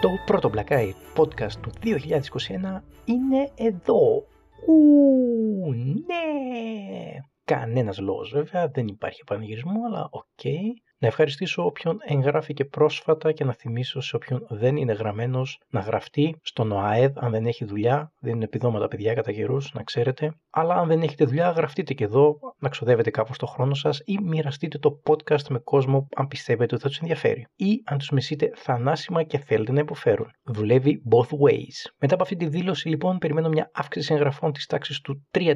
Το πρώτο Black Eye podcast του 2021 είναι εδώ. Ου, ναι! Κανένας λόγος βέβαια, δεν υπάρχει πανηγυρισμού, αλλά OK. Okay. Να ευχαριστήσω όποιον εγγράφηκε πρόσφατα και να θυμίσω σε όποιον δεν είναι γραμμένος να γραφτεί στον ΟΑΕΔ αν δεν έχει δουλειά. Δίνει επιδόματα παιδιά κατά καιρούς, να ξέρετε. Αλλά αν δεν έχετε δουλειά, γραφτείτε και εδώ να ξοδεύετε κάπως το χρόνο σας ή μοιραστείτε το podcast με κόσμο αν πιστεύετε ότι θα τους ενδιαφέρει. Ή αν τους μισείτε θανάσιμα και θέλετε να υποφέρουν. Δουλεύει both ways. Μετά από αυτή τη δήλωση, λοιπόν, περιμένω μια αύξηση εγγραφών της τάξης του 3%,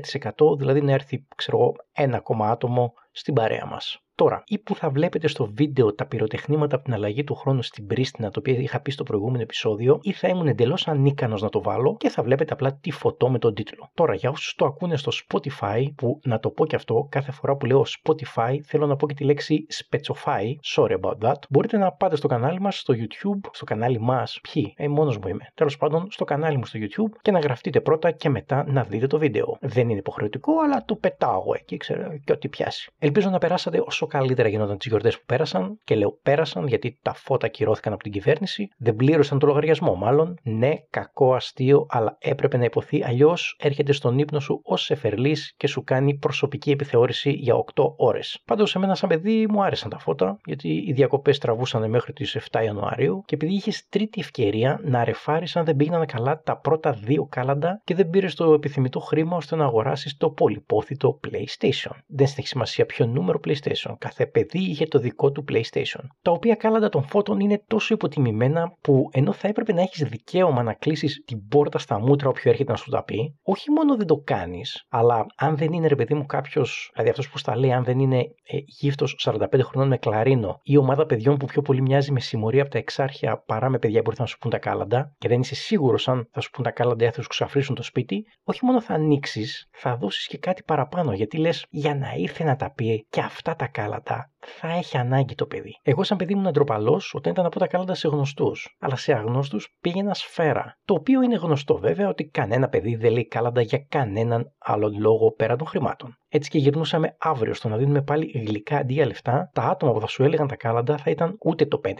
δηλαδή να έρθει, ξέρω εγώ, ένα ακόμα άτομο στην παρέα μας. Τώρα, ή που θα βλέπετε στο βίντεο τα πυροτεχνήματα από την αλλαγή του χρόνου στην Πρίστινα, το οποίο είχα πει στο προηγούμενο επεισόδιο, ή θα ήμουν εντελώς ανίκανος να το βάλω και θα βλέπετε απλά τη φωτό με τον τίτλο. Τώρα, για όσους το ακούνε στο Spotify, που να το πω και αυτό, κάθε φορά που λέω Spotify, θέλω να πω και τη λέξη Spetsofy, sorry about that, μπορείτε να πάτε στο κανάλι μας στο YouTube, στο κανάλι μας, ποιοι, ε, μόνος μου είμαι. Τέλος πάντων, στο κανάλι μου στο YouTube και να γραφτείτε πρώτα και μετά να δείτε το βίντεο. Δεν είναι υποχρεωτικό, αλλά το πετάω εκεί, ξέρω, και ό,τι πιάσει. Ελπίζω να περάσατε όσο καλύτερα γινόταν τις γιορτές που πέρασαν, και λέω πέρασαν γιατί τα φώτα κυρώθηκαν από την κυβέρνηση, δεν πλήρωσαν το λογαριασμό μάλλον. Ναι, κακό αστείο, αλλά έπρεπε να υποθεί, αλλιώς έρχεται στον ύπνο σου ως εφερλής και σου κάνει προσωπική επιθεώρηση για 8 ώρες. Πάντως, εμένα σαν παιδί μου άρεσαν τα φώτα, γιατί οι διακοπές τραβούσαν μέχρι τις 7 Ιανουαρίου και επειδή είχες τρίτη ευκαιρία να ρεφάρεις αν δεν πήγαιναν καλά τα πρώτα δύο κάλαντα και δεν πήρες το επιθυμητό χρήμα ώστε να αγοράσεις το πολυπόθητο PlayStation. Δεν έχει σημασία ποιο νούμερο PlayStation. Κάθε παιδί είχε το δικό του PlayStation. Τα οποία κάλαντα των φώτων είναι τόσο υποτιμημένα που ενώ θα έπρεπε να έχεις δικαίωμα να κλείσεις την πόρτα στα μούτρα όποιο έρχεται να σου τα πει, όχι μόνο δεν το κάνεις, αλλά αν δεν είναι ρε παιδί μου κάποιος, δηλαδή αυτός που στα λέει, αν δεν είναι ε, γύφτος 45 χρονών με κλαρίνο ή ομάδα παιδιών που πιο πολύ μοιάζει με συμμορία από τα εξάρχεια παρά με παιδιά που ήρθαν να σου πούν τα κάλαντα και δεν είσαι σίγουρος αν θα σου πούν τα κάλαντα ή θα σου ξαφρίσουν το σπίτι, όχι μόνο θα ανοίξεις, θα δώσεις και κάτι παραπάνω γιατί λες για να ήρθε να τα πει και αυτά τα ela tá. Θα έχει ανάγκη το παιδί. Εγώ, σαν παιδί, ήμουν ντροπαλός όταν ήταν από τα κάλαντα σε γνωστούς. Αλλά σε αγνώστου πήγαινα σφαίρα. Το οποίο είναι γνωστό βέβαια ότι κανένα παιδί δεν λέει κάλαντα για κανέναν άλλο λόγο πέρα των χρημάτων. Έτσι και γυρνούσαμε αύριο στο να δίνουμε πάλι γλυκά αντί για λεφτά, τα άτομα που θα σου έλεγαν τα κάλαντα θα ήταν ούτε το 5%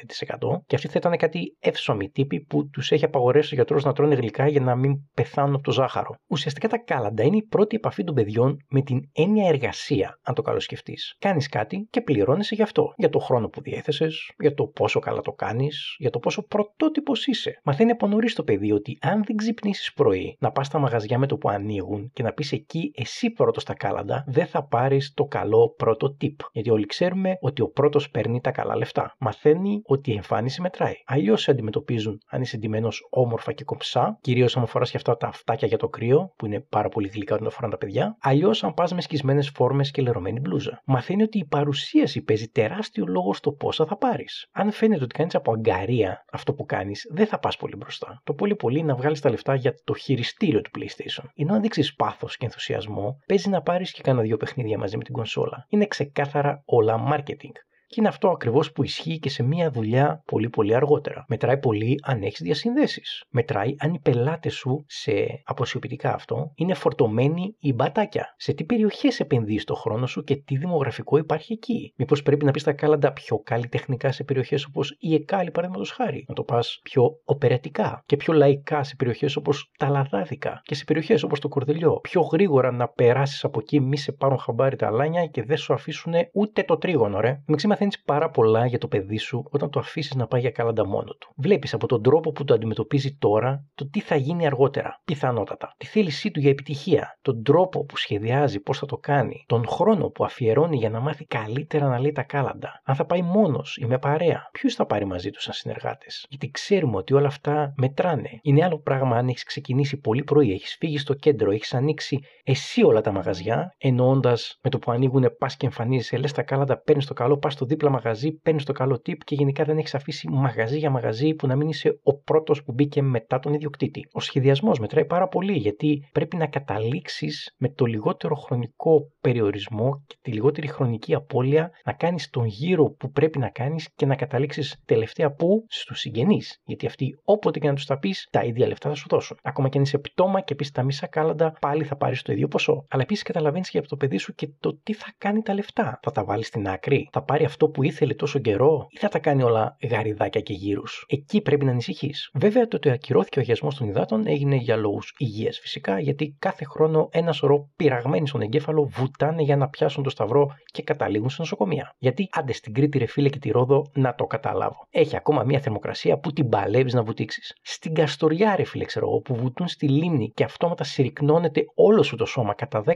και αυτοί θα ήταν κάτι εύσωμοι τύποι που τους έχει απαγορεύσει ο γιατρός να τρώνε γλυκά για να μην πεθάνουν από το ζάχαρο. Ουσιαστικά τα κάλαντα είναι η πρώτη επαφή των παιδιών με την έννοια εργασία, αν το καλοσκεφτείς. Κάνεις κάτι και πληρώνεσαι γι' αυτό. Για το χρόνο που διέθεσες, για το πόσο καλά το κάνεις, για το πόσο πρωτότυπος είσαι. Μαθαίνει από νωρίς το παιδί ότι αν δεν ξυπνήσεις πρωί να πας στα μαγαζιά με το που ανοίγουν και να πεις εκεί εσύ πρώτος στα κάλαντα, δεν θα πάρεις το καλό πρώτο tip. Γιατί όλοι ξέρουμε ότι ο πρώτος παίρνει τα καλά λεφτά. Μαθαίνει ότι η εμφάνιση μετράει. Αλλιώς σε αντιμετωπίζουν αν είσαι ντυμένος όμορφα και κομψά, κυρίως αν φοράς και αυτά τα αυτάκια για το κρύο, που είναι πάρα πολύ γλυκά όταν φοράνε τα παιδιά. Αλλιώς αν πας με σκισμένες φόρμες και λερωμένη μπλούζα. Μαθαίνει ότι η παρουσίαση παίζει τεράστιο λόγο στο πόσα θα πάρεις. Αν φαίνεται ότι κάνεις από αγκαρία αυτό που κάνεις, δεν θα πας πολύ μπροστά. Το πολύ πολύ να βγάλεις τα λεφτά για το χειριστήριο του PlayStation. Ενώ αν δείξεις πάθος και ενθουσιασμό, παίζει να πάρεις και κάνα δύο παιχνίδια μαζί με την κονσόλα. Είναι ξεκάθαρα όλα marketing. Και είναι αυτό ακριβώς που ισχύει και σε μια δουλειά πολύ πολύ αργότερα. Μετράει πολύ αν έχεις διασυνδέσεις. Μετράει αν οι πελάτες σου, σε αποσιοποιητικά αυτό, είναι φορτωμένοι ή μπατάκια. Σε τι περιοχές επενδύεις το χρόνο σου και τι δημογραφικό υπάρχει εκεί. Μήπως πρέπει να πεις τα κάλαντα πιο καλλιτεχνικά σε περιοχές όπως η Εκάλη, παραδείγματος χάρη. Να το πας πιο οπερατικά και πιο λαϊκά σε περιοχές όπως τα Λαδάδικα και σε περιοχές όπως το Κορδελιό. Πιο γρήγορα να περάσεις από εκεί, μη σε πάρουν χαμπάρι τα αλάνια και δεν σου αφήσουν ούτε το τρίγωνο, ρε μαθαίνεις πάρα πολλά για το παιδί σου όταν το αφήσεις να πάει για κάλαντα μόνο του. Βλέπεις από τον τρόπο που το αντιμετωπίζει τώρα το τι θα γίνει αργότερα, πιθανότατα. Τη θέλησή του για επιτυχία, τον τρόπο που σχεδιάζει, πώς θα το κάνει, τον χρόνο που αφιερώνει για να μάθει καλύτερα να λέει τα κάλαντα. Αν θα πάει μόνος ή με παρέα, ποιου θα πάρει μαζί τους σαν συνεργάτες; Γιατί ξέρουμε ότι όλα αυτά μετράνε. Είναι άλλο πράγμα αν έχεις ξεκινήσει πολύ πρωί, έχεις φύγει στο κέντρο, έχεις ανοίξει εσύ όλα τα μαγαζιά, εννοώντας με το που ανοίγουν πας και εμφανίζεσαι, λες τα κάλαντα, παίρνεις το καλό, πας στο δίπλα μαγαζί, παίρνεις το καλό tip και γενικά δεν έχεις αφήσει μαγαζί για μαγαζί που να μην είσαι ο πρώτος που μπήκε μετά τον ιδιοκτήτη. Ο σχεδιασμός μετράει πάρα πολύ γιατί πρέπει να καταλήξεις με το λιγότερο χρονικό περιορισμό και τη λιγότερη χρονική απώλεια να κάνεις τον γύρο που πρέπει να κάνεις και να καταλήξεις τελευταία που στους συγγενείς. Γιατί αυτοί όποτε και να τους τα πεις, τα ίδια λεφτά θα σου δώσουν. Ακόμα και αν είσαι πτώμα και πεις τα μισά κάλαντα, πάλι θα πάρεις το ίδιο ποσό. Αλλά επίσης καταλαβαίνεις και από το παιδί σου και το τι θα κάνει τα λεφτά. Θα τα βάλεις στην άκρη, θα πάρει αυτό αυτό που ήθελε τόσο καιρό, ή θα τα κάνει όλα γαριδάκια και γύρους. Εκεί πρέπει να ανησυχείς. Βέβαια, το ότι ακυρώθηκε ο αγιασμός των υδάτων έγινε για λόγους υγείας φυσικά, γιατί κάθε χρόνο ένα σωρό πειραγμένοι στον εγκέφαλο βουτάνε για να πιάσουν το σταυρό και καταλήγουν σε νοσοκομεία. Γιατί άντε στην Κρήτη, ρε φίλε και τη Ρόδο, να το καταλάβω. Έχει ακόμα μια θερμοκρασία που την παλεύεις να βουτήξεις. Στην Καστοριά, ρε φίλε, ξέρω εγώ, που βουτούν στη λίμνη και αυτόματα συρρυκνώνεται όλο σου το σώμα κατά 10%.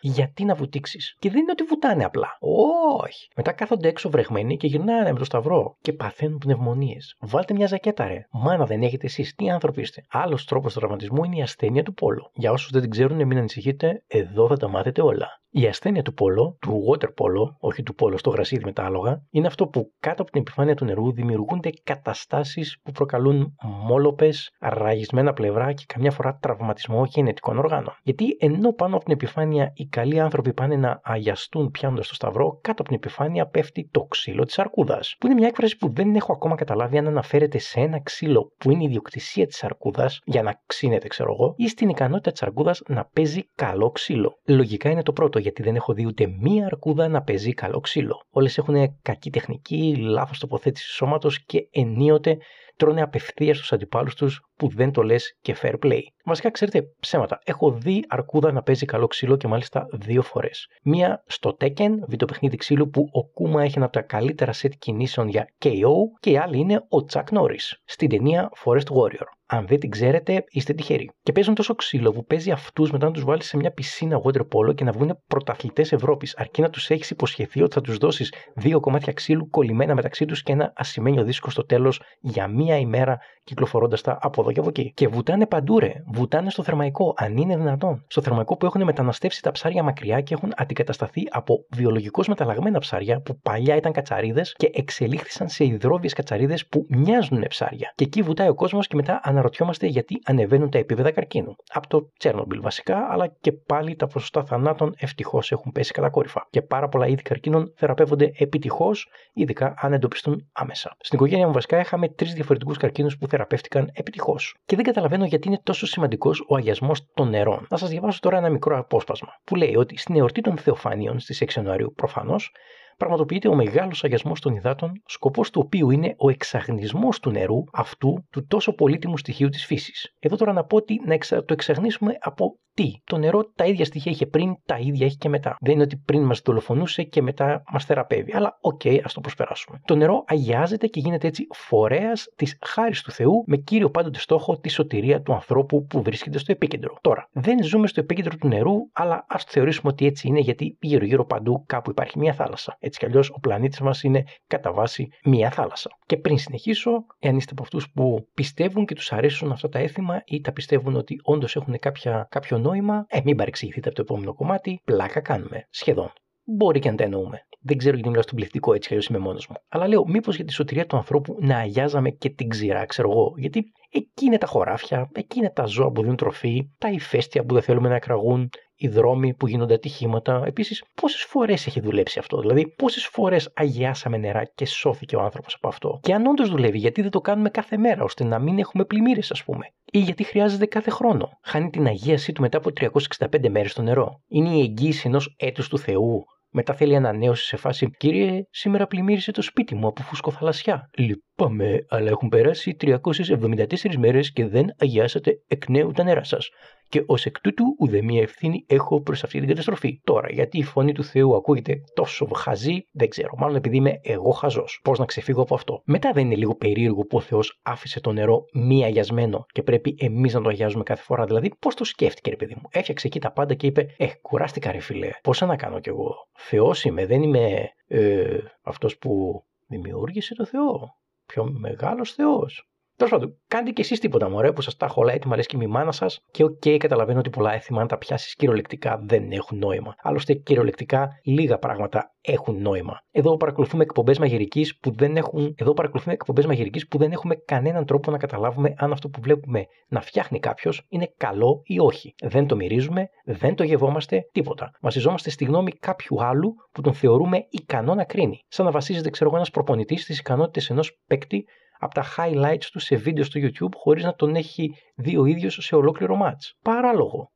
Γιατί να βουτήξεις; Και δεν είναι ότι βουτάνε απλά. Όχι. Μετά κάθονται έξω βρεγμένοι και γυρνάνε με το σταυρό και παθαίνουν πνευμονίες. Βάλτε μια ζακέτα, ρε. Μάνα δεν έχετε εσείς. Τι άνθρωποι είστε. Άλλος τρόπος τραυματισμού είναι η ασθένεια του πόλου. Για όσους δεν την ξέρουν, μην ανησυχείτε, εδώ θα τα μάθετε όλα. Η ασθένεια του πόλο, του water polo, όχι του πόλο στο γρασίδι με τα άλογα, είναι αυτό που κάτω από την επιφάνεια του νερού δημιουργούνται καταστάσεις που προκαλούν μόλοπες, ραγισμένα πλευρά και καμιά φορά τραυματισμό γενετικών οργάνων. Γιατί ενώ πάνω από την επιφάνεια οι καλοί άνθρωποι πάνε να αγιαστούν πιάνοντας το σταυρό, κάτω από την επιφάνεια πέφτει το ξύλο της αρκούδας. Που είναι μια έκφραση που δεν έχω ακόμα καταλάβει αν αναφέρεται σε ένα ξύλο που είναι η ιδιοκτησία της αρκούδας για να ξύνεται, ξέρω εγώ, ή στην ικανότητα της αρκούδας να παίζει καλό ξύλο. Λογικά είναι το πρώτο γιατί δεν έχω δει ούτε μία αρκούδα να παίζει καλό ξύλο. Όλες έχουν κακή τεχνική, λάθος τοποθέτηση σώματος και ενίοτε τρώνε απευθείας στους αντιπάλους τους που δεν το λες και fair play. Βασικά, ξέρετε, ψέματα. Έχω δει αρκούδα να παίζει καλό ξύλο και μάλιστα δύο φορές. Μία στο Tekken, βιντεοπαιχνίδι ξύλου που ο Κούμα έχει ένα από τα καλύτερα σετ κινήσεων για KO, και η άλλη είναι ο Chuck Norris στην ταινία Forest Warrior. Αν δεν την ξέρετε, είστε τυχεροί. Και παίζουν τόσο ξύλο που παίζει αυτούς μετά να τους βάλεις σε μια πισίνα water polo και να βγουν πρωταθλητές Ευρώπης, αρκεί να τους έχεις υποσχεθεί ότι θα τους δώσεις δύο κομμάτια ξύλου κολλημένα μεταξύ τους και ένα ασημένιο δίσκο στο τέλος για μία ημέρα κυκλοφορώντας τα από εδώ και από εκεί. Και βουτάνε παντού, ρε. Βουτάνε στο θερμαϊκό, αν είναι δυνατόν. Στο θερμαϊκό που έχουν μεταναστεύσει τα ψάρια μακριά και έχουν αντικατασταθεί από βιολογικώς μεταλλαγμένα ψάρια που παλιά ήταν κατσαρίδες και εξελίχθησαν σε υδρόβιες κατσαρίδες που μοιάζουν ψάρια. Και εκεί βουτάει ο κόσμος και μετά αναρωτιόμαστε γιατί ανεβαίνουν τα επίπεδα καρκίνου. Από το Τσέρνομπιλ βασικά, αλλά και πάλι τα ποσοστά θανάτων ευτυχώς έχουν πέσει κατακόρυφα. Και πάρα πολλά είδη καρκίνων θεραπεύονται επιτυχώς, ειδικά αν εντοπιστούν άμεσα. Στην οικογένεια μου βασικά είχαμε τρεις διαφορετικού καρκίνους που θεραπεύτηκαν επιτυχώς. Και δεν καταλαβαίνω γιατί είναι τόσο σημαντικός ο αγιασμός των νερών. Να σας διαβάσω τώρα ένα μικρό απόσπασμα που λέει ότι στην εορτή των Θεοφάνιων στις 6 Ιανουαρίου προφανώς πραγματοποιείται ο μεγάλος αγιασμός των υδάτων, σκοπός του οποίου είναι ο εξαγνισμός του νερού αυτού του τόσο πολύτιμου στοιχείου της φύσης. Εδώ τώρα να πω ότι να το εξαγνίσουμε από τι; Το νερό τα ίδια στοιχεία είχε πριν, τα ίδια έχει και μετά. Δεν είναι ότι πριν μας δολοφονούσε και μετά μας θεραπεύει. Αλλά OK, okay, ας το προσπεράσουμε. Το νερό αγιάζεται και γίνεται έτσι φορέας της χάρης του Θεού με κύριο πάντοτε στόχο τη σωτηρία του ανθρώπου που βρίσκεται στο επίκεντρο. Τώρα, δεν ζούμε στο επίκεντρο του νερού, αλλά ας το θεωρήσουμε ότι έτσι είναι γιατί γύρω-γύρω παντού κάπου υπάρχει μια θάλασσα. Έτσι κι αλλιώς ο πλανήτης μας είναι κατά βάση μια θάλασσα. Και πριν συνεχίσω, εάν είστε από αυτούς που πιστεύουν και τους αρέσουν αυτά τα έθιμα ή τα πιστεύουν ότι όντως έχουν κάποια, κάποιο νόημα, ε, μην παρεξηγηθείτε από το επόμενο κομμάτι, πλάκα κάνουμε. Σχεδόν. Μπορεί και να τα εννοούμε. Δεν ξέρω γιατί μιλάω στον πληθυντικό έτσι κι αλλιώς είμαι μόνος μου. Αλλά λέω, μήπως για τη σωτηρία του ανθρώπου να αγιάζαμε και την ξηρά, ξέρω εγώ. Γιατί εκεί είναι τα χωράφια, εκεί είναι τα ζώα που δίνουν τροφή, τα ηφαίστεια που δεν θέλουμε να εκραγούν, οι δρόμοι που γίνονται ατυχήματα. Επίσης, πόσες φορές έχει δουλέψει αυτό, δηλαδή πόσες φορές αγιάσαμε νερά και σώθηκε ο άνθρωπος από αυτό; Και αν όντως δουλεύει, γιατί δεν το κάνουμε κάθε μέρα, ώστε να μην έχουμε πλημμύρες, ας πούμε; Ή γιατί χρειάζεται κάθε χρόνο; Χάνει την αγίασή του μετά από 365 μέρες στο νερό; Είναι η εγγύηση ενός έτους του Θεού μετά θέλει ανανέωση σε φάση «Κύριε, σήμερα πλημμύρισε το σπίτι μου από φουσκοθαλασσιά». «Λυπάμαι, αλλά έχουν περάσει 374 μέρες και δεν αγιάσατε εκ νέου τα νερά σας και ως εκ τούτου ουδέμια ευθύνη έχω προς αυτή την καταστροφή. Τώρα, γιατί η φωνή του Θεού ακούγεται τόσο χαζή, δεν ξέρω. Μάλλον επειδή είμαι εγώ χαζός. Πώς να ξεφύγω από αυτό; Μετά δεν είναι λίγο περίεργο που ο Θεός άφησε το νερό μη αγιασμένο και πρέπει εμείς να το αγιάζουμε κάθε φορά. Δηλαδή, πώς το σκέφτηκε, ρε παιδί μου; Έφτιαξε εκεί τα πάντα και είπε, Ε, κουράστηκα, ρε φιλέ. Πώς να κάνω κι εγώ; Θεός είμαι, δεν είμαι ε, αυτός που δημιούργησε το Θεό. Πιο μεγάλος Θεός. Τέλος πάντων, κάντε κι εσείς τίποτα μωρέ που σας τα έχω όλα έτοιμα, λες και η μάνα σας. Και OK, okay, καταλαβαίνω ότι πολλά έθιμα, αν τα πιάσεις κυριολεκτικά, δεν έχουν νόημα. Άλλωστε, κυριολεκτικά, λίγα πράγματα έχουν νόημα. Εδώ παρακολουθούμε εκπομπές μαγειρικής που δεν έχουν. Εδώ παρακολουθούμε εκπομπές μαγειρικής που δεν έχουμε κανέναν τρόπο να καταλάβουμε αν αυτό που βλέπουμε να φτιάχνει κάποιος είναι καλό ή όχι. Δεν το μυρίζουμε, δεν το γευόμαστε, τίποτα. Βασιζόμαστε στη γνώμη κάποιου άλλου που τον θεωρούμε ικανό να κρίνει. Σαν να βασίζεται, ξέρω εγώ, ένας προπονητής στις ικανότητες ενός παίκτη από τα highlights του σε βίντεο στο YouTube χωρίς να τον έχει δει ο ίδιος σε ολόκληρο ματς. Παράλογο.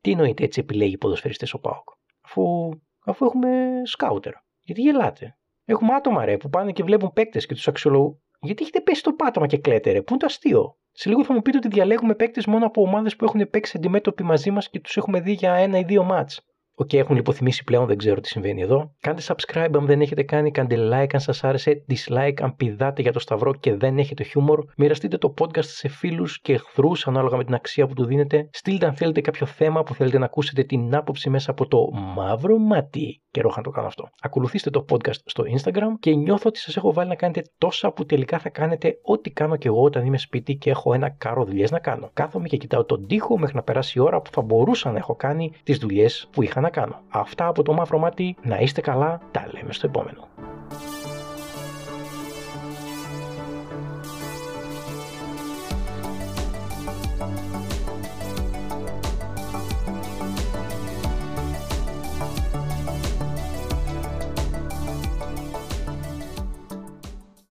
Τι εννοείται έτσι επιλέγει ποδοσφαιριστές ο ΠΑΟΚ; Αφού, αφού έχουμε scouter. Γιατί γελάτε; Έχουμε άτομα ρε που πάνε και βλέπουν παίκτες και τους αξιολογούν. Γιατί έχετε πέσει στο πάτωμα και κλαίτε, ρε; Πού είναι το αστείο; Σε λίγο θα μου πείτε ότι διαλέγουμε παίκτες μόνο από ομάδες που έχουν παίξει αντιμέτωποι μαζί μας και τους έχουμε δει για ένα ή δύο ματς. OK, okay, έχουν λιποθυμήσει πλέον, δεν ξέρω τι συμβαίνει εδώ. Κάντε subscribe αν δεν έχετε κάνει, κάντε like αν σας άρεσε, dislike αν πηδάτε για το σταυρό και δεν έχετε χιούμορ. Μοιραστείτε το podcast σε φίλους και εχθρούς ανάλογα με την αξία που του δίνετε. Στείλτε αν θέλετε κάποιο θέμα που θέλετε να ακούσετε την άποψη μέσα από το μαύρο μάτι. Καιρό να το κάνω αυτό. Ακολουθήστε το podcast στο Instagram και νιώθω ότι σας έχω βάλει να κάνετε τόσα που τελικά θα κάνετε ό,τι κάνω και εγώ όταν είμαι σπίτι και έχω ένα κάρο δουλειές να κάνω. Κάθομαι και κοιτάω τον τοίχο μέχρι να περάσει η ώρα που θα μπορούσα να έχω κάνει τις δουλειές που είχα να κάνω. Αυτά από το μαύρο μάτι, να είστε καλά, τα λέμε στο επόμενο.